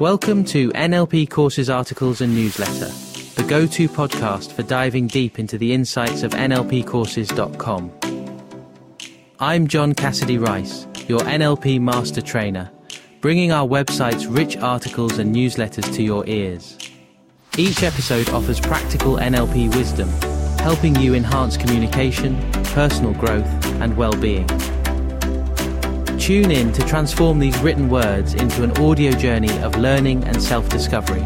Welcome to NLP Courses Articles and Newsletter, the go to podcast for diving deep into the insights of NLPcourses.com. I'm John Cassidy Rice, your NLP Master Trainer, bringing our website's rich articles and newsletters to your ears. Each episode offers practical NLP wisdom, helping you enhance communication, personal growth, and well being. Tune in to transform these written words into an audio journey of learning and self discovery.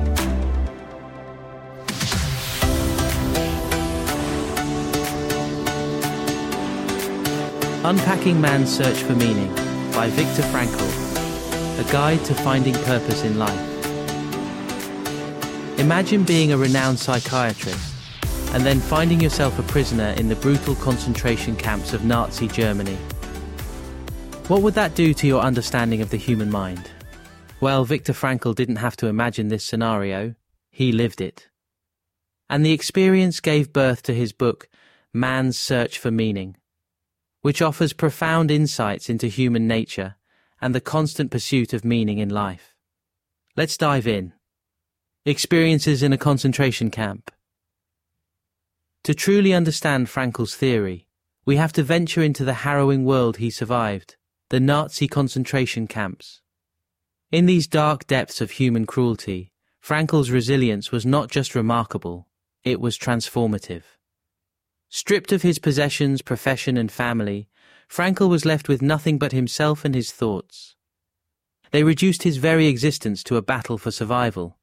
Unpacking Man's Search for Meaning by Viktor Frankl, a guide to finding purpose in life. Imagine being a renowned psychiatrist and then finding yourself a prisoner in the brutal concentration camps of Nazi Germany. What would that do to your understanding of the human mind? Well, Viktor Frankl didn't have to imagine this scenario, he lived it. And the experience gave birth to his book, Man's Search for Meaning, which offers profound insights into human nature and the constant pursuit of meaning in life. Let's dive in. Experiences in a concentration camp. To truly understand Frankl's theory, we have to venture into the harrowing world he survived the Nazi concentration camps. In these dark depths of human cruelty, Frankl's resilience was not just remarkable, it was transformative. Stripped of his possessions, profession, and family, Frankl was left with nothing but himself and his thoughts. They reduced his very existence to a battle for survival,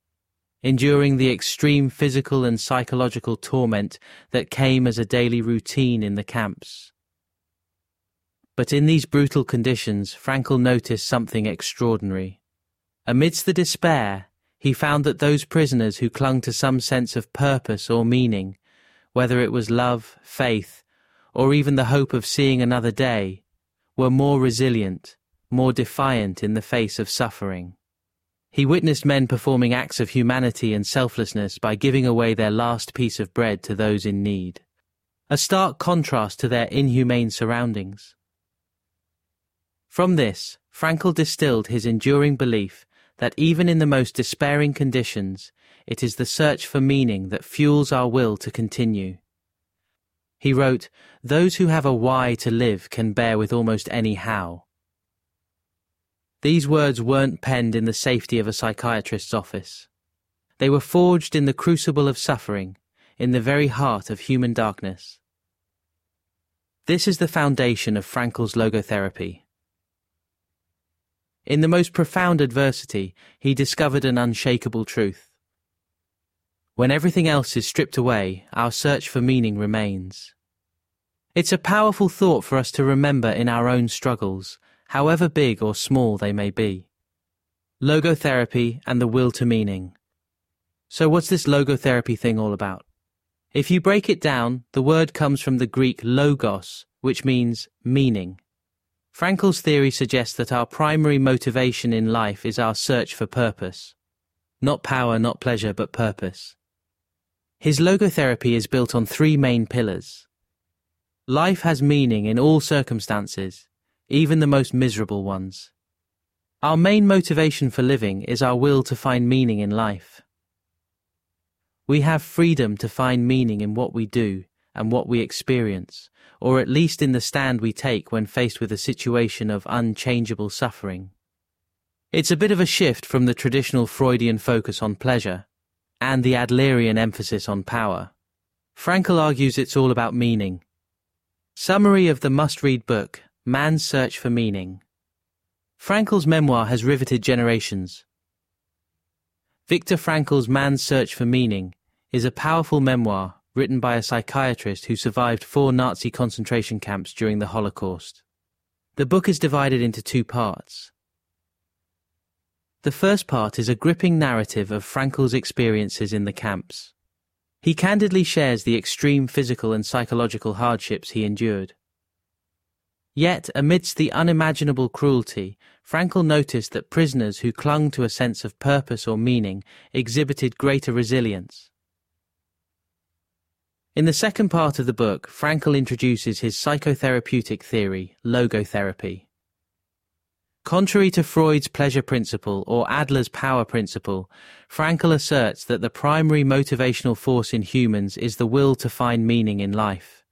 enduring the extreme physical and psychological torment that came as a daily routine in the camps. But in these brutal conditions, Frankl noticed something extraordinary. Amidst the despair, he found that those prisoners who clung to some sense of purpose or meaning, whether it was love, faith, or even the hope of seeing another day, were more resilient, more defiant in the face of suffering. He witnessed men performing acts of humanity and selflessness by giving away their last piece of bread to those in need. A stark contrast to their inhumane surroundings. From this, Frankl distilled his enduring belief that even in the most despairing conditions, it is the search for meaning that fuels our will to continue. He wrote, Those who have a why to live can bear with almost any how. These words weren't penned in the safety of a psychiatrist's office. They were forged in the crucible of suffering, in the very heart of human darkness. This is the foundation of Frankl's logotherapy. In the most profound adversity, he discovered an unshakable truth. When everything else is stripped away, our search for meaning remains. It's a powerful thought for us to remember in our own struggles, however big or small they may be. Logotherapy and the will to meaning. So, what's this logotherapy thing all about? If you break it down, the word comes from the Greek logos, which means meaning. Frankl's theory suggests that our primary motivation in life is our search for purpose. Not power, not pleasure, but purpose. His logotherapy is built on three main pillars. Life has meaning in all circumstances, even the most miserable ones. Our main motivation for living is our will to find meaning in life. We have freedom to find meaning in what we do and what we experience, or at least in the stand we take when faced with a situation of unchangeable suffering. It's a bit of a shift from the traditional Freudian focus on pleasure and the Adlerian emphasis on power. Frankl argues it's all about meaning. Summary of the must read book Man's Search for Meaning. Frankl's memoir has riveted generations. Viktor Frankl's Man's Search for Meaning is a powerful memoir written by a psychiatrist who survived four Nazi concentration camps during the Holocaust. The book is divided into two parts. The first part is a gripping narrative of Frankl's experiences in the camps. He candidly shares the extreme physical and psychological hardships he endured. Yet, amidst the unimaginable cruelty, Frankl noticed that prisoners who clung to a sense of purpose or meaning exhibited greater resilience. In the second part of the book, Frankl introduces his psychotherapeutic theory, logotherapy. Contrary to Freud's pleasure principle or Adler's power principle, Frankl asserts that the primary motivational force in humans is the will to find meaning in life.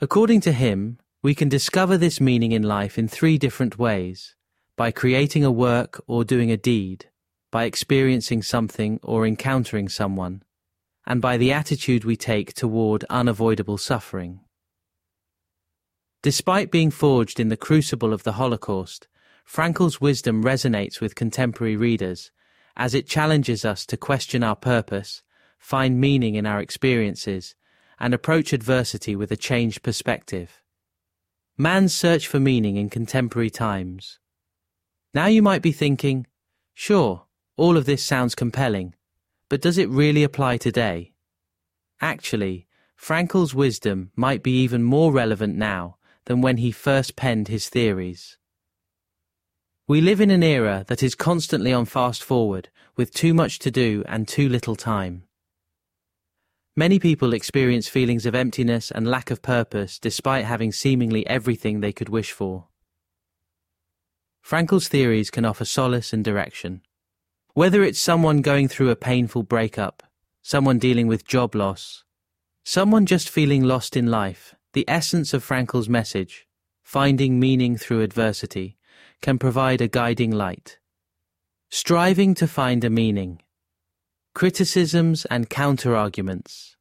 According to him, we can discover this meaning in life in three different ways by creating a work or doing a deed, by experiencing something or encountering someone, and by the attitude we take toward unavoidable suffering. Despite being forged in the crucible of the Holocaust, Frankl's wisdom resonates with contemporary readers as it challenges us to question our purpose, find meaning in our experiences, and approach adversity with a changed perspective. Man's search for meaning in contemporary times. Now you might be thinking, sure, all of this sounds compelling, but does it really apply today? Actually, Frankl's wisdom might be even more relevant now than when he first penned his theories. We live in an era that is constantly on fast forward, with too much to do and too little time. Many people experience feelings of emptiness and lack of purpose despite having seemingly everything they could wish for. Frankl's theories can offer solace and direction. Whether it's someone going through a painful breakup, someone dealing with job loss, someone just feeling lost in life, the essence of Frankl's message, finding meaning through adversity, can provide a guiding light. Striving to find a meaning. Criticisms and counterarguments.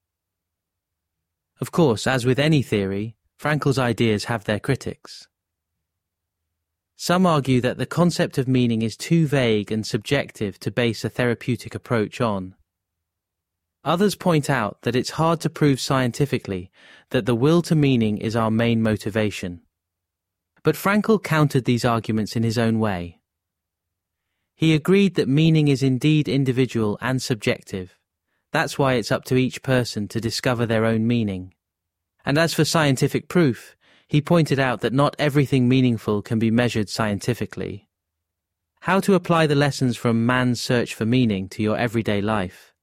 Of course, as with any theory, Frankl's ideas have their critics. Some argue that the concept of meaning is too vague and subjective to base a therapeutic approach on. Others point out that it's hard to prove scientifically that the will to meaning is our main motivation. But Frankl countered these arguments in his own way. He agreed that meaning is indeed individual and subjective. That's why it's up to each person to discover their own meaning. And as for scientific proof, he pointed out that not everything meaningful can be measured scientifically. How to apply the lessons from man's search for meaning to your everyday life.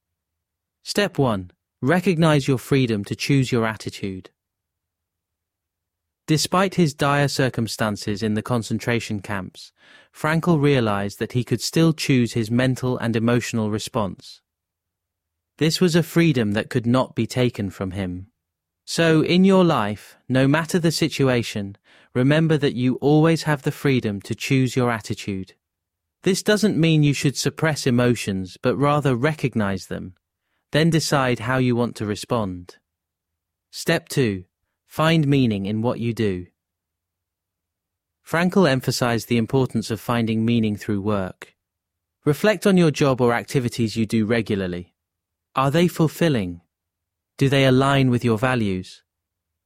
Step 1. Recognize your freedom to choose your attitude. Despite his dire circumstances in the concentration camps, Frankl realized that he could still choose his mental and emotional response. This was a freedom that could not be taken from him. So, in your life, no matter the situation, remember that you always have the freedom to choose your attitude. This doesn't mean you should suppress emotions, but rather recognize them. Then decide how you want to respond. Step 2. Find meaning in what you do. Frankl emphasized the importance of finding meaning through work. Reflect on your job or activities you do regularly. Are they fulfilling? Do they align with your values?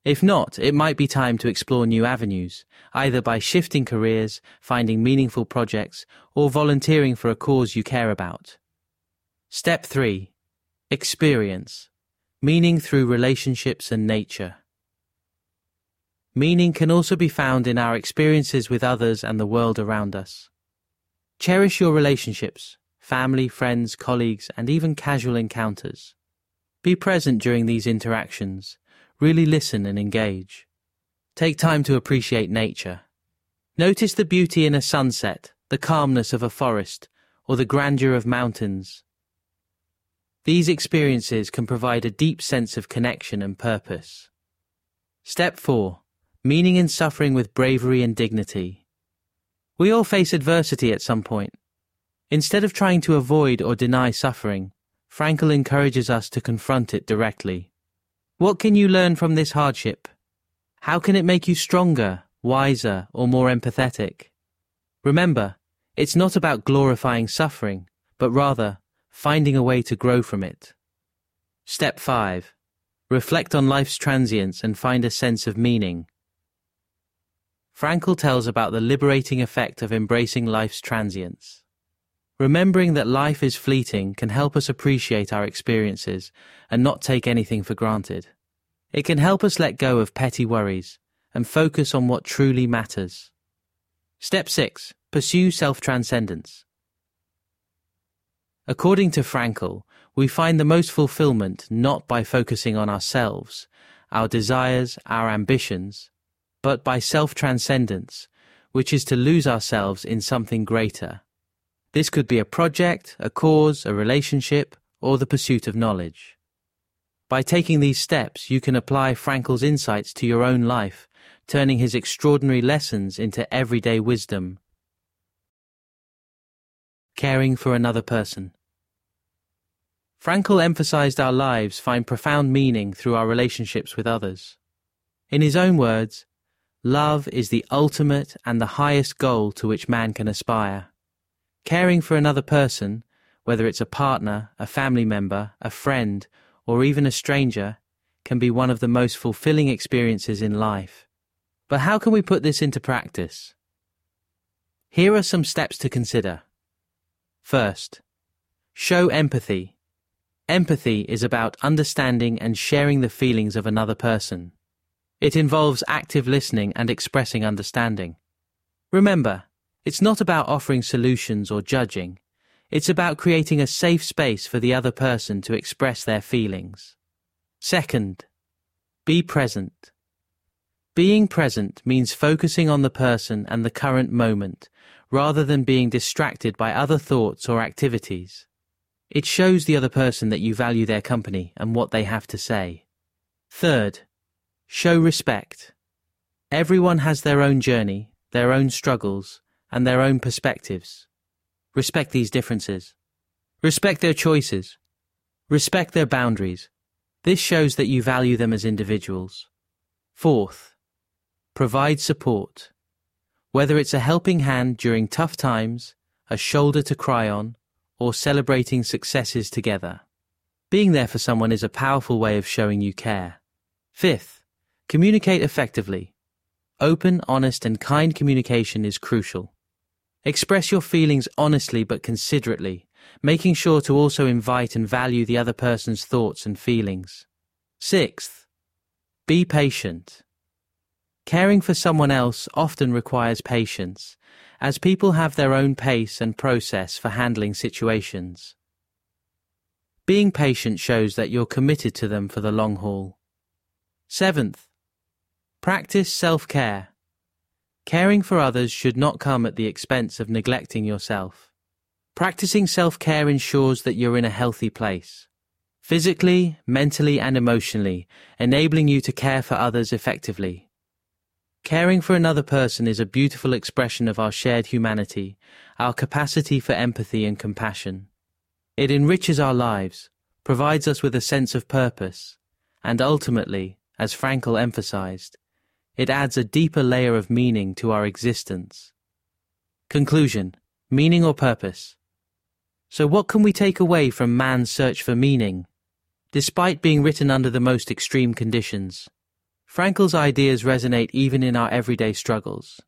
If not, it might be time to explore new avenues, either by shifting careers, finding meaningful projects, or volunteering for a cause you care about. Step 3. Experience. Meaning through relationships and nature. Meaning can also be found in our experiences with others and the world around us. Cherish your relationships, family, friends, colleagues, and even casual encounters. Be present during these interactions. Really listen and engage. Take time to appreciate nature. Notice the beauty in a sunset, the calmness of a forest, or the grandeur of mountains. These experiences can provide a deep sense of connection and purpose. Step 4 meaning in suffering with bravery and dignity. We all face adversity at some point. Instead of trying to avoid or deny suffering, Frankl encourages us to confront it directly. What can you learn from this hardship? How can it make you stronger, wiser, or more empathetic? Remember, it's not about glorifying suffering, but rather finding a way to grow from it. Step 5. Reflect on life's transience and find a sense of meaning. Frankl tells about the liberating effect of embracing life's transience. Remembering that life is fleeting can help us appreciate our experiences and not take anything for granted. It can help us let go of petty worries and focus on what truly matters. Step 6. Pursue self-transcendence. According to Frankl, we find the most fulfillment not by focusing on ourselves, our desires, our ambitions, but by self transcendence, which is to lose ourselves in something greater. This could be a project, a cause, a relationship, or the pursuit of knowledge. By taking these steps, you can apply Frankl's insights to your own life, turning his extraordinary lessons into everyday wisdom. Caring for another person. Frankl emphasized our lives find profound meaning through our relationships with others. In his own words, love is the ultimate and the highest goal to which man can aspire. Caring for another person, whether it's a partner, a family member, a friend, or even a stranger, can be one of the most fulfilling experiences in life. But how can we put this into practice? Here are some steps to consider. First, show empathy Empathy is about understanding and sharing the feelings of another person. It involves active listening and expressing understanding. Remember, it's not about offering solutions or judging. It's about creating a safe space for the other person to express their feelings. Second, be present. Being present means focusing on the person and the current moment rather than being distracted by other thoughts or activities. It shows the other person that you value their company and what they have to say. Third, show respect. Everyone has their own journey, their own struggles, and their own perspectives. Respect these differences. Respect their choices. Respect their boundaries. This shows that you value them as individuals. Fourth, provide support. Whether it's a helping hand during tough times, a shoulder to cry on, or celebrating successes together. Being there for someone is a powerful way of showing you care. Fifth, communicate effectively. Open, honest, and kind communication is crucial. Express your feelings honestly but considerately, making sure to also invite and value the other person's thoughts and feelings. Sixth, be patient. Caring for someone else often requires patience, as people have their own pace and process for handling situations. Being patient shows that you're committed to them for the long haul. Seventh, practice self care. Caring for others should not come at the expense of neglecting yourself. Practicing self care ensures that you're in a healthy place, physically, mentally, and emotionally, enabling you to care for others effectively. Caring for another person is a beautiful expression of our shared humanity, our capacity for empathy and compassion. It enriches our lives, provides us with a sense of purpose, and ultimately, as Frankl emphasized, it adds a deeper layer of meaning to our existence. Conclusion Meaning or purpose? So, what can we take away from man's search for meaning? Despite being written under the most extreme conditions, Frankl's ideas resonate even in our everyday struggles.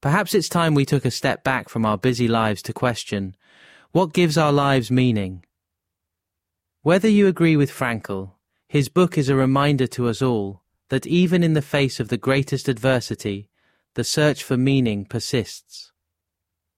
Perhaps it's time we took a step back from our busy lives to question what gives our lives meaning? Whether you agree with Frankl, his book is a reminder to us all that even in the face of the greatest adversity, the search for meaning persists.